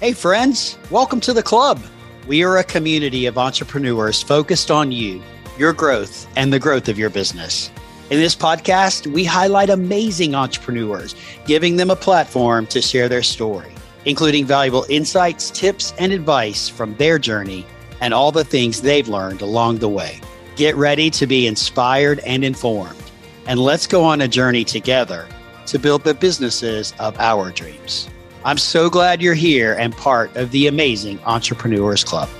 Hey, friends, welcome to the club. We are a community of entrepreneurs focused on you, your growth, and the growth of your business. In this podcast, we highlight amazing entrepreneurs, giving them a platform to share their story, including valuable insights, tips, and advice from their journey and all the things they've learned along the way. Get ready to be inspired and informed, and let's go on a journey together to build the businesses of our dreams. I'm so glad you're here and part of the amazing Entrepreneurs Club.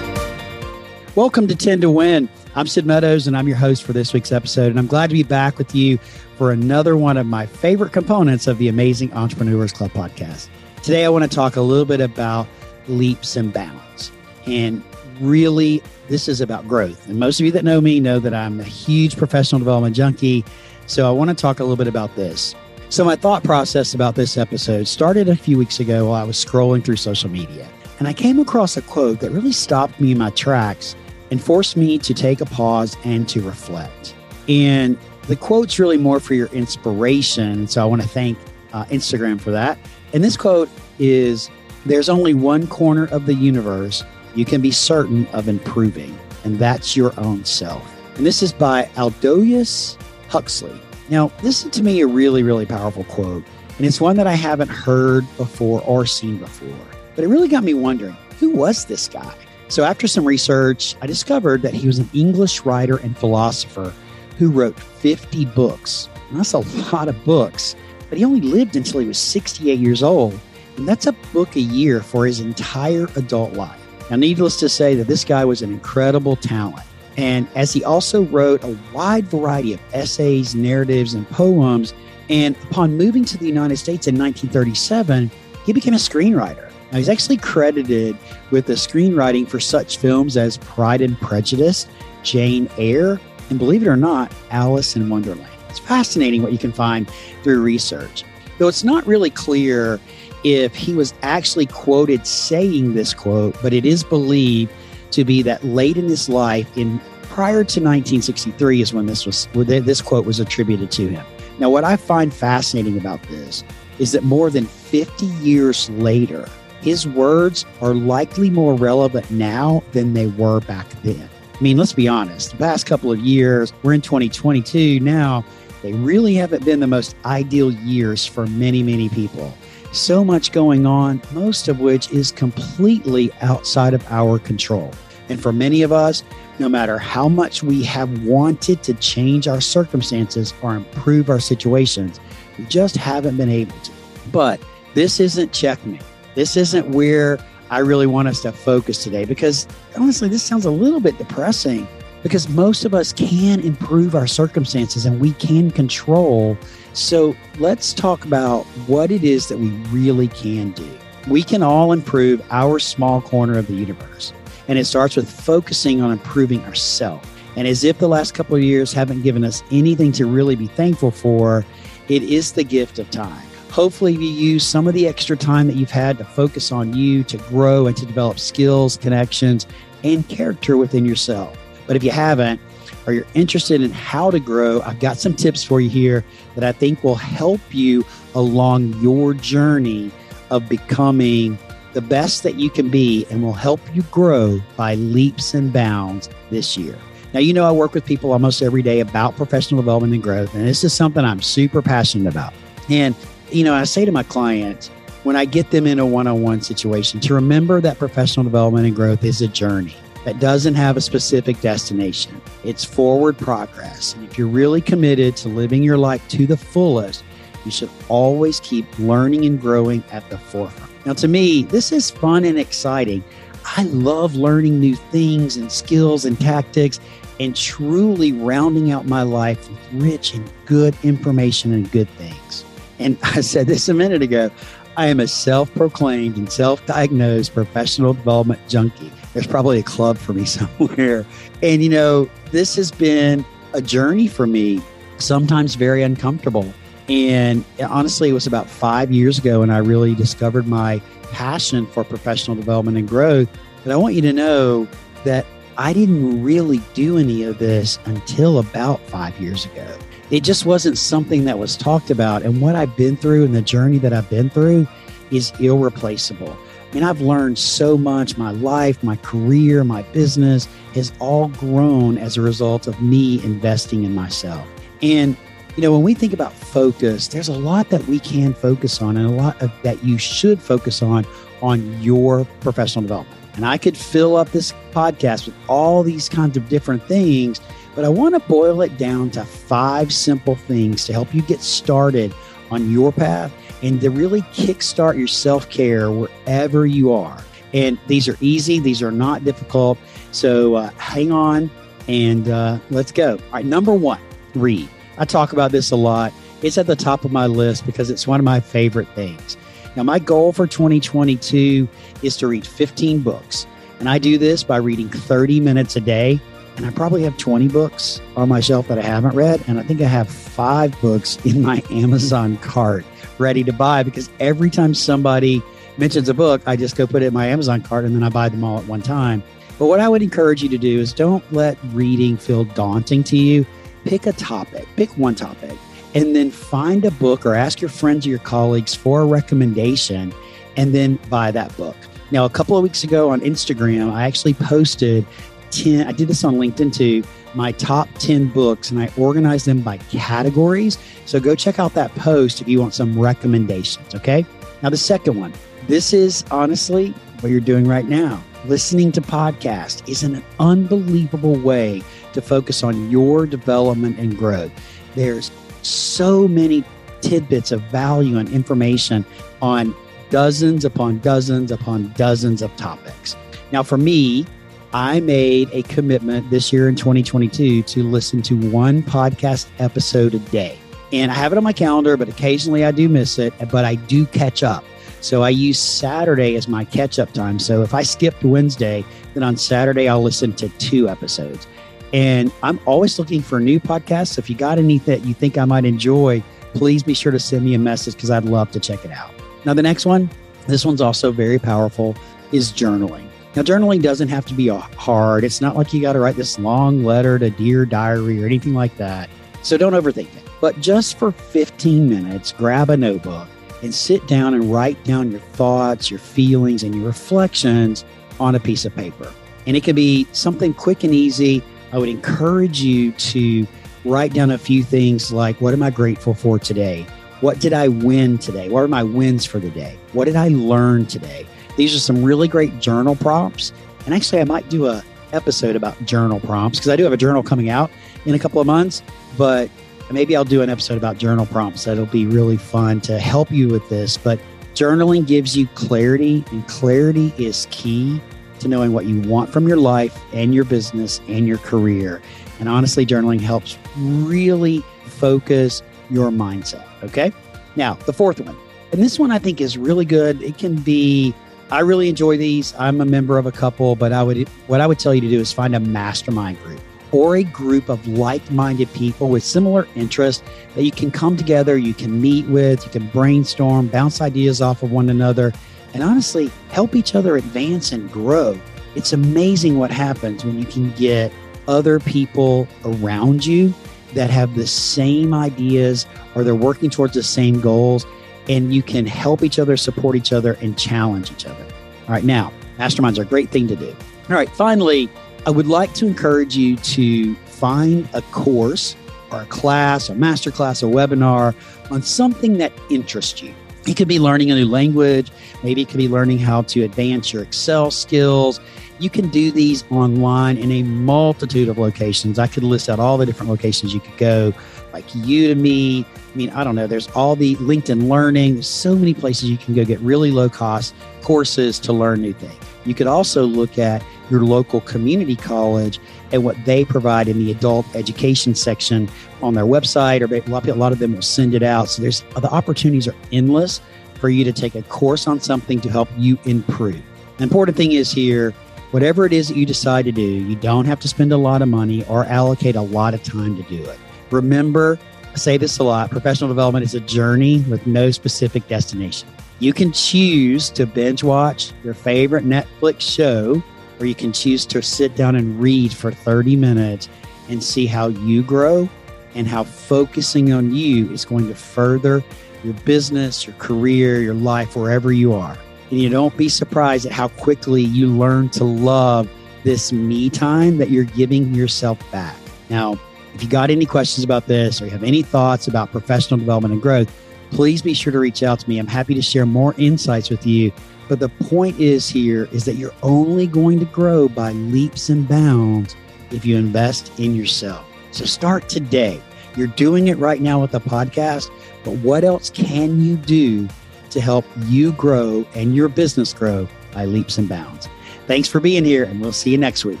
Welcome to 10 to Win. I'm Sid Meadows, and I'm your host for this week's episode. And I'm glad to be back with you for another one of my favorite components of the Amazing Entrepreneurs Club podcast. Today, I want to talk a little bit about leaps and bounds. And really, this is about growth. And most of you that know me know that I'm a huge professional development junkie. So I want to talk a little bit about this. So, my thought process about this episode started a few weeks ago while I was scrolling through social media. And I came across a quote that really stopped me in my tracks and forced me to take a pause and to reflect. And the quote's really more for your inspiration. So, I want to thank uh, Instagram for that. And this quote is There's only one corner of the universe you can be certain of improving, and that's your own self. And this is by Aldous Huxley. Now, this is to me a really, really powerful quote, and it's one that I haven't heard before or seen before. But it really got me wondering who was this guy? So, after some research, I discovered that he was an English writer and philosopher who wrote 50 books. And that's a lot of books, but he only lived until he was 68 years old. And that's a book a year for his entire adult life. Now, needless to say that this guy was an incredible talent. And as he also wrote a wide variety of essays, narratives, and poems, and upon moving to the United States in 1937, he became a screenwriter. Now, he's actually credited with the screenwriting for such films as Pride and Prejudice, Jane Eyre, and believe it or not, Alice in Wonderland. It's fascinating what you can find through research. Though it's not really clear if he was actually quoted saying this quote, but it is believed to be that late in his life, in prior to 1963, is when this was this quote was attributed to him. Now, what I find fascinating about this is that more than 50 years later, his words are likely more relevant now than they were back then. I mean, let's be honest, the past couple of years, we're in 2022 now, they really haven't been the most ideal years for many, many people so much going on, most of which is completely outside of our control. And for many of us, no matter how much we have wanted to change our circumstances or improve our situations, we just haven't been able to. But this isn't checkmate. This isn't where I really want us to focus today because honestly, this sounds a little bit depressing because most of us can improve our circumstances and we can control so let's talk about what it is that we really can do. We can all improve our small corner of the universe. And it starts with focusing on improving ourselves. And as if the last couple of years haven't given us anything to really be thankful for, it is the gift of time. Hopefully, you use some of the extra time that you've had to focus on you, to grow and to develop skills, connections, and character within yourself. But if you haven't, or you're interested in how to grow, I've got some tips for you here that I think will help you along your journey of becoming the best that you can be and will help you grow by leaps and bounds this year. Now, you know, I work with people almost every day about professional development and growth, and this is something I'm super passionate about. And, you know, I say to my clients, when I get them in a one on one situation, to remember that professional development and growth is a journey that doesn't have a specific destination. It's forward progress. And if you're really committed to living your life to the fullest, you should always keep learning and growing at the forefront. Now, to me, this is fun and exciting. I love learning new things and skills and tactics and truly rounding out my life with rich and good information and good things. And I said this a minute ago I am a self proclaimed and self diagnosed professional development junkie. There's probably a club for me somewhere. And, you know, this has been a journey for me, sometimes very uncomfortable. And honestly, it was about five years ago when I really discovered my passion for professional development and growth. But I want you to know that I didn't really do any of this until about five years ago. It just wasn't something that was talked about. And what I've been through and the journey that I've been through is irreplaceable. I mean, I've learned so much. My life, my career, my business has all grown as a result of me investing in myself. And, you know, when we think about focus, there's a lot that we can focus on and a lot of, that you should focus on on your professional development. And I could fill up this podcast with all these kinds of different things, but I want to boil it down to five simple things to help you get started on your path and to really kickstart your self care wherever you are. And these are easy, these are not difficult. So uh, hang on and uh, let's go. All right, number one, read. I talk about this a lot. It's at the top of my list because it's one of my favorite things. Now, my goal for 2022 is to read 15 books. And I do this by reading 30 minutes a day. And I probably have 20 books on my shelf that I haven't read. And I think I have five books in my Amazon cart ready to buy because every time somebody mentions a book, I just go put it in my Amazon cart and then I buy them all at one time. But what I would encourage you to do is don't let reading feel daunting to you. Pick a topic, pick one topic, and then find a book or ask your friends or your colleagues for a recommendation and then buy that book. Now, a couple of weeks ago on Instagram, I actually posted 10, I did this on LinkedIn too my top 10 books and I organize them by categories. So go check out that post if you want some recommendations. Okay. Now, the second one this is honestly what you're doing right now. Listening to podcasts is an unbelievable way to focus on your development and growth. There's so many tidbits of value and information on dozens upon dozens upon dozens of topics. Now, for me, I made a commitment this year in 2022 to listen to one podcast episode a day. And I have it on my calendar, but occasionally I do miss it, but I do catch up. So I use Saturday as my catch up time. So if I skipped Wednesday, then on Saturday I'll listen to two episodes. And I'm always looking for new podcasts. So if you got any that you think I might enjoy, please be sure to send me a message because I'd love to check it out. Now, the next one, this one's also very powerful, is journaling. Now, journaling doesn't have to be hard. It's not like you got to write this long letter to Dear Diary or anything like that. So don't overthink it. But just for 15 minutes, grab a notebook and sit down and write down your thoughts, your feelings, and your reflections on a piece of paper. And it can be something quick and easy. I would encourage you to write down a few things like what am I grateful for today? What did I win today? What are my wins for the day? What did I learn today? These are some really great journal prompts. And actually, I might do a episode about journal prompts because I do have a journal coming out in a couple of months. But maybe I'll do an episode about journal prompts. That'll be really fun to help you with this. But journaling gives you clarity, and clarity is key to knowing what you want from your life and your business and your career. And honestly, journaling helps really focus your mindset. Okay. Now, the fourth one, and this one I think is really good. It can be I really enjoy these. I'm a member of a couple, but I would what I would tell you to do is find a mastermind group or a group of like-minded people with similar interests that you can come together, you can meet with, you can brainstorm, bounce ideas off of one another, and honestly help each other advance and grow. It's amazing what happens when you can get other people around you that have the same ideas or they're working towards the same goals and you can help each other, support each other, and challenge each other. All right, now, masterminds are a great thing to do. All right, finally, I would like to encourage you to find a course or a class, a master class, a webinar on something that interests you. It could be learning a new language, maybe it could be learning how to advance your Excel skills. You can do these online in a multitude of locations. I could list out all the different locations you could go, like Udemy, I mean, I don't know. There's all the LinkedIn Learning. There's so many places you can go get really low cost courses to learn new things. You could also look at your local community college and what they provide in the adult education section on their website, or a lot of them will send it out. So there's the opportunities are endless for you to take a course on something to help you improve. The important thing is here, whatever it is that you decide to do, you don't have to spend a lot of money or allocate a lot of time to do it. Remember I say this a lot professional development is a journey with no specific destination. You can choose to binge watch your favorite Netflix show, or you can choose to sit down and read for 30 minutes and see how you grow and how focusing on you is going to further your business, your career, your life, wherever you are. And you don't be surprised at how quickly you learn to love this me time that you're giving yourself back. Now, if you got any questions about this or you have any thoughts about professional development and growth, please be sure to reach out to me. I'm happy to share more insights with you. But the point is here is that you're only going to grow by leaps and bounds if you invest in yourself. So start today. You're doing it right now with the podcast, but what else can you do to help you grow and your business grow by leaps and bounds? Thanks for being here, and we'll see you next week.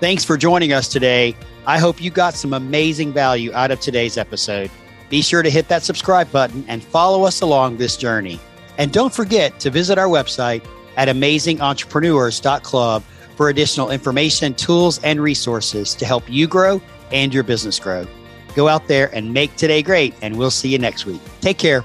Thanks for joining us today. I hope you got some amazing value out of today's episode. Be sure to hit that subscribe button and follow us along this journey. And don't forget to visit our website at amazingentrepreneurs.club for additional information, tools, and resources to help you grow and your business grow. Go out there and make today great, and we'll see you next week. Take care.